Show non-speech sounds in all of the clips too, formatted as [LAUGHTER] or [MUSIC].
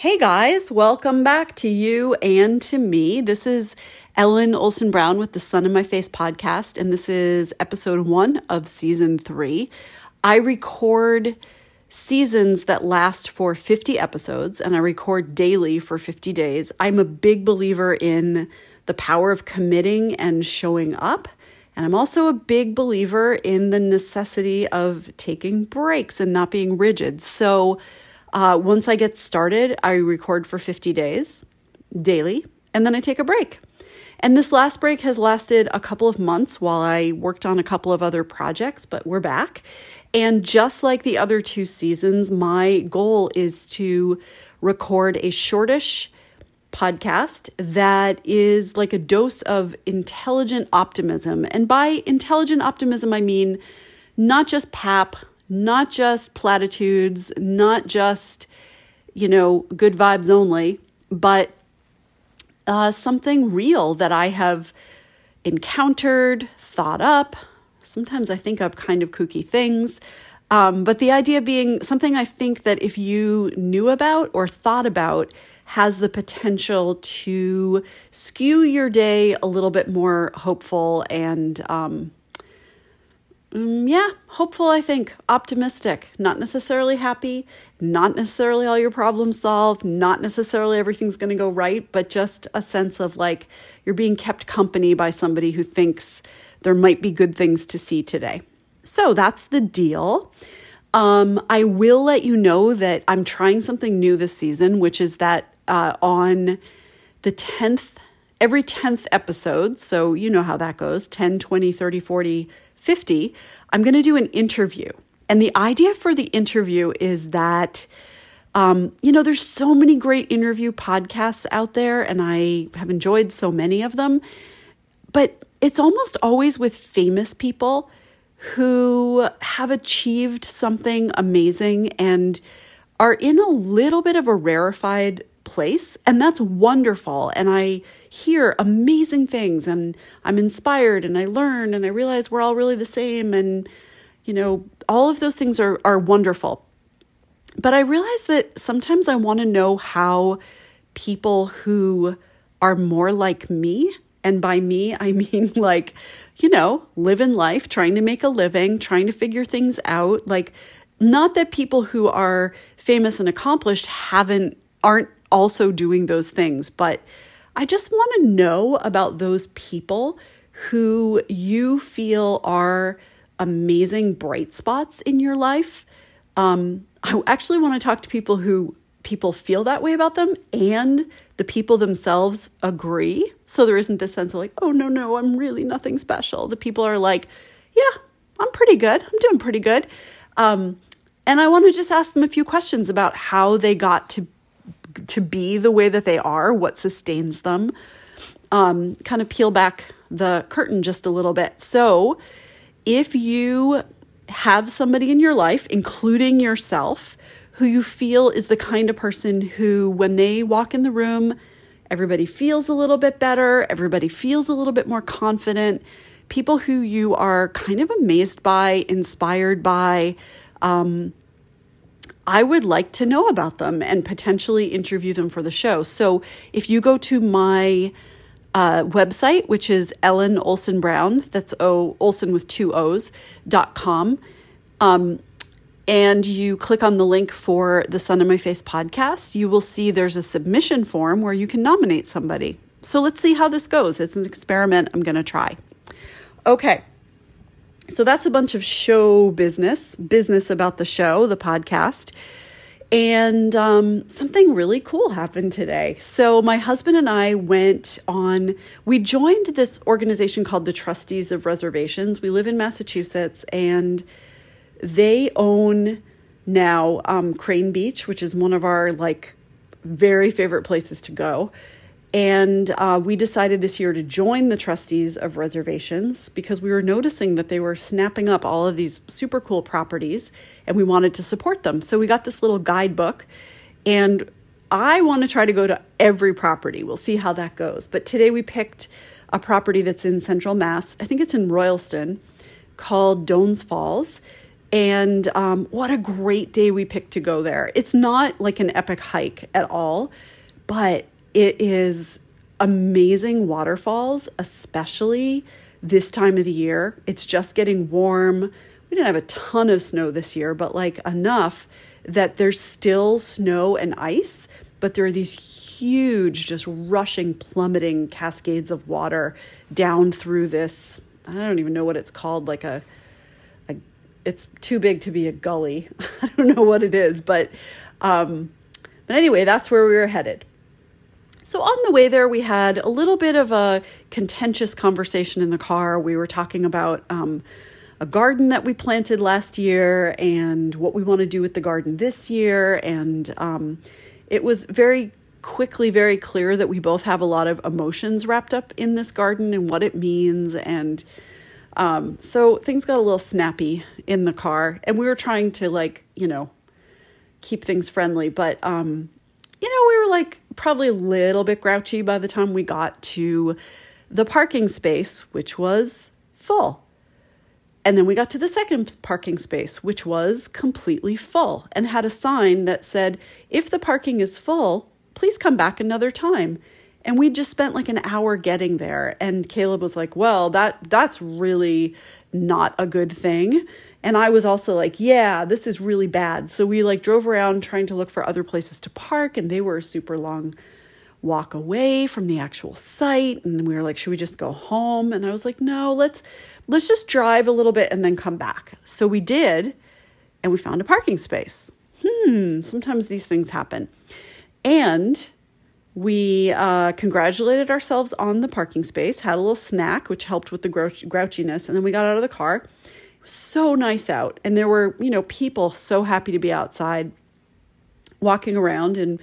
Hey guys, welcome back to you and to me. This is Ellen Olson Brown with the Sun in My Face podcast, and this is episode one of season three. I record seasons that last for 50 episodes, and I record daily for 50 days. I'm a big believer in the power of committing and showing up. And I'm also a big believer in the necessity of taking breaks and not being rigid. So, uh, once I get started, I record for 50 days daily, and then I take a break. And this last break has lasted a couple of months while I worked on a couple of other projects, but we're back. And just like the other two seasons, my goal is to record a shortish podcast that is like a dose of intelligent optimism. And by intelligent optimism, I mean not just pap, not just platitudes, not just, you know, good vibes only, but uh, something real that I have encountered, thought up. Sometimes I think up kind of kooky things. Um, but the idea being something I think that if you knew about or thought about has the potential to skew your day a little bit more hopeful and um, Mm, yeah, hopeful, I think, optimistic, not necessarily happy, not necessarily all your problems solved, not necessarily everything's going to go right, but just a sense of like you're being kept company by somebody who thinks there might be good things to see today. So that's the deal. Um, I will let you know that I'm trying something new this season, which is that uh, on the 10th, every 10th episode, so you know how that goes 10, 20, 30, 40, 50, I'm going to do an interview. And the idea for the interview is that, um, you know, there's so many great interview podcasts out there, and I have enjoyed so many of them. But it's almost always with famous people who have achieved something amazing and are in a little bit of a rarefied place. And that's wonderful. And I hear amazing things and I'm inspired and I learn and I realize we're all really the same. And, you know, all of those things are, are wonderful. But I realize that sometimes I want to know how people who are more like me, and by me, I [LAUGHS] mean like, you know, living life, trying to make a living, trying to figure things out. Like, not that people who are famous and accomplished haven't aren't also doing those things. But I just want to know about those people who you feel are amazing bright spots in your life. Um, I actually want to talk to people who people feel that way about them and the people themselves agree. So there isn't this sense of like, oh, no, no, I'm really nothing special. The people are like, yeah, I'm pretty good. I'm doing pretty good. Um, and I want to just ask them a few questions about how they got to to be the way that they are, what sustains them. Um, kind of peel back the curtain just a little bit. So, if you have somebody in your life, including yourself, who you feel is the kind of person who, when they walk in the room, everybody feels a little bit better, everybody feels a little bit more confident, people who you are kind of amazed by, inspired by, um, I would like to know about them and potentially interview them for the show. So if you go to my uh, website, which is Ellen Olson Brown, that's O Olson with two O's dot com, um, and you click on the link for the Sun in My Face podcast, you will see there's a submission form where you can nominate somebody. So let's see how this goes. It's an experiment I'm going to try. Okay. So that's a bunch of show business, business about the show, the podcast. And um, something really cool happened today. So, my husband and I went on, we joined this organization called the Trustees of Reservations. We live in Massachusetts and they own now um, Crane Beach, which is one of our like very favorite places to go. And uh, we decided this year to join the trustees of reservations because we were noticing that they were snapping up all of these super cool properties and we wanted to support them. So we got this little guidebook and I want to try to go to every property. We'll see how that goes. But today we picked a property that's in central Mass. I think it's in Royalston called Doane's Falls. And um, what a great day we picked to go there. It's not like an epic hike at all, but it is amazing waterfalls, especially this time of the year. It's just getting warm. We didn't have a ton of snow this year, but like enough that there's still snow and ice, but there are these huge, just rushing, plummeting cascades of water down through this. I don't even know what it's called, like a, it's too big to be a gully. [LAUGHS] I don't know what it is, but um, but anyway, that's where we were headed. So on the way there, we had a little bit of a contentious conversation in the car. We were talking about um, a garden that we planted last year and what we want to do with the garden this year. And um, it was very quickly very clear that we both have a lot of emotions wrapped up in this garden and what it means. And um, so things got a little snappy in the car. And we were trying to, like, you know, keep things friendly. But um, you know, we were like probably a little bit grouchy by the time we got to the parking space, which was full. And then we got to the second parking space, which was completely full and had a sign that said, if the parking is full, please come back another time. And we just spent like an hour getting there. And Caleb was like, well, that that's really not a good thing. And I was also like, yeah, this is really bad. So we like drove around trying to look for other places to park, and they were a super long walk away from the actual site. And we were like should we just go home? And i was like no let's let's just drive a little bit and then come back. So we did and we found a parking space. Hmm sometimes these things happen. And we uh, congratulated ourselves on the parking space had a little snack which helped with the grouch- grouchiness and then we got out of the car so nice out. And there were, you know, people so happy to be outside walking around. And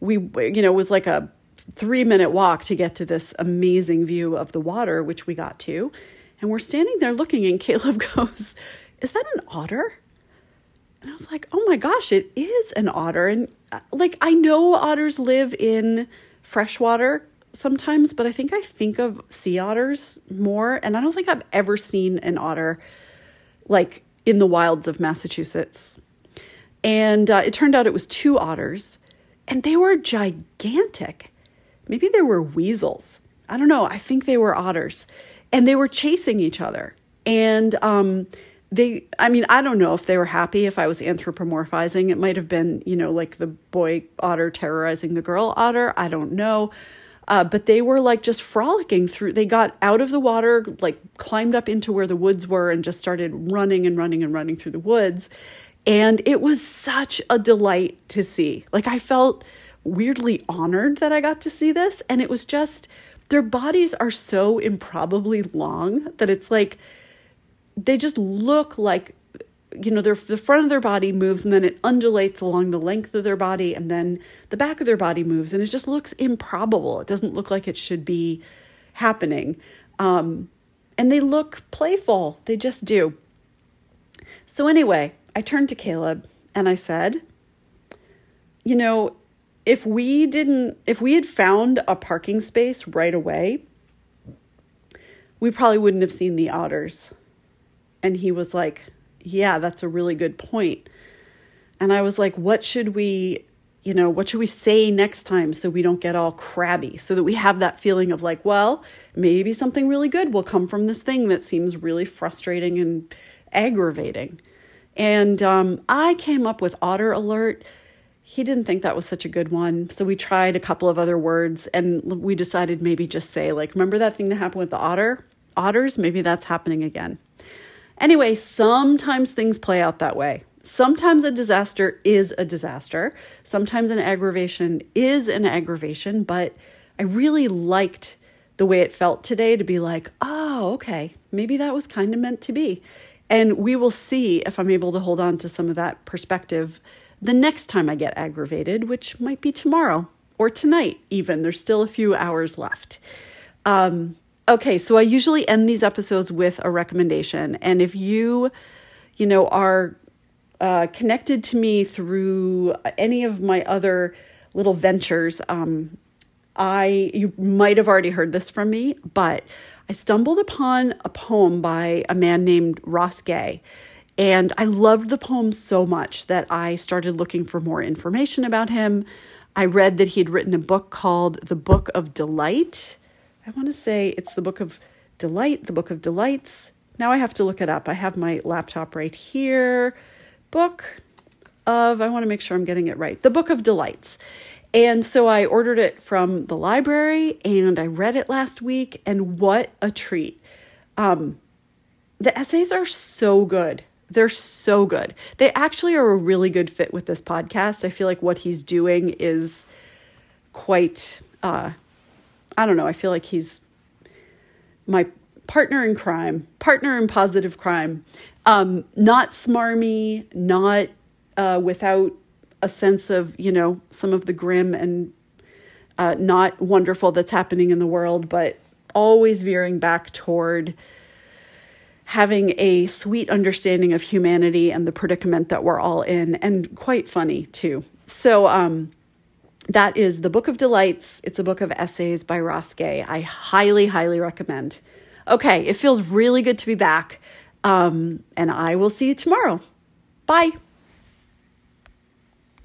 we, you know, it was like a three minute walk to get to this amazing view of the water, which we got to. And we're standing there looking, and [LAUGHS] Caleb goes, Is that an otter? And I was like, Oh my gosh, it is an otter. And uh, like, I know otters live in freshwater sometimes, but I think I think of sea otters more. And I don't think I've ever seen an otter like in the wilds of Massachusetts. And uh, it turned out it was two otters, and they were gigantic. Maybe they were weasels. I don't know. I think they were otters. And they were chasing each other. And um, they, I mean, I don't know if they were happy if I was anthropomorphizing. It might have been, you know, like the boy otter terrorizing the girl otter. I don't know. Uh, but they were like just frolicking through. They got out of the water, like climbed up into where the woods were, and just started running and running and running through the woods. And it was such a delight to see. Like, I felt weirdly honored that I got to see this. And it was just, their bodies are so improbably long that it's like, they just look like you know, their, the front of their body moves and then it undulates along the length of their body and then the back of their body moves and it just looks improbable. It doesn't look like it should be happening. Um, and they look playful. They just do. So, anyway, I turned to Caleb and I said, you know, if we didn't, if we had found a parking space right away, we probably wouldn't have seen the otters. And he was like, yeah, that's a really good point. And I was like, what should we, you know, what should we say next time so we don't get all crabby, so that we have that feeling of like, well, maybe something really good will come from this thing that seems really frustrating and aggravating. And um, I came up with otter alert. He didn't think that was such a good one. So we tried a couple of other words and we decided maybe just say, like, remember that thing that happened with the otter? Otters? Maybe that's happening again. Anyway, sometimes things play out that way. Sometimes a disaster is a disaster. Sometimes an aggravation is an aggravation, but I really liked the way it felt today to be like, oh, okay, maybe that was kind of meant to be. And we will see if I'm able to hold on to some of that perspective the next time I get aggravated, which might be tomorrow or tonight, even. There's still a few hours left. Um, Okay, so I usually end these episodes with a recommendation. And if you, you know, are uh, connected to me through any of my other little ventures, um, I you might have already heard this from me, but I stumbled upon a poem by a man named Ross Gay. And I loved the poem so much that I started looking for more information about him. I read that he'd written a book called The Book of Delight. I want to say it's the Book of Delight, the Book of Delights. Now I have to look it up. I have my laptop right here. Book of, I want to make sure I'm getting it right, The Book of Delights. And so I ordered it from the library and I read it last week, and what a treat. Um, the essays are so good. They're so good. They actually are a really good fit with this podcast. I feel like what he's doing is quite, uh, I don't know, I feel like he's my partner in crime, partner in positive crime. Um, not smarmy, not uh, without a sense of, you know, some of the grim and uh, not wonderful that's happening in the world, but always veering back toward having a sweet understanding of humanity and the predicament that we're all in, and quite funny too. So, um, that is The Book of Delights. It's a book of essays by Ross Gay. I highly, highly recommend. Okay, it feels really good to be back. Um, and I will see you tomorrow. Bye.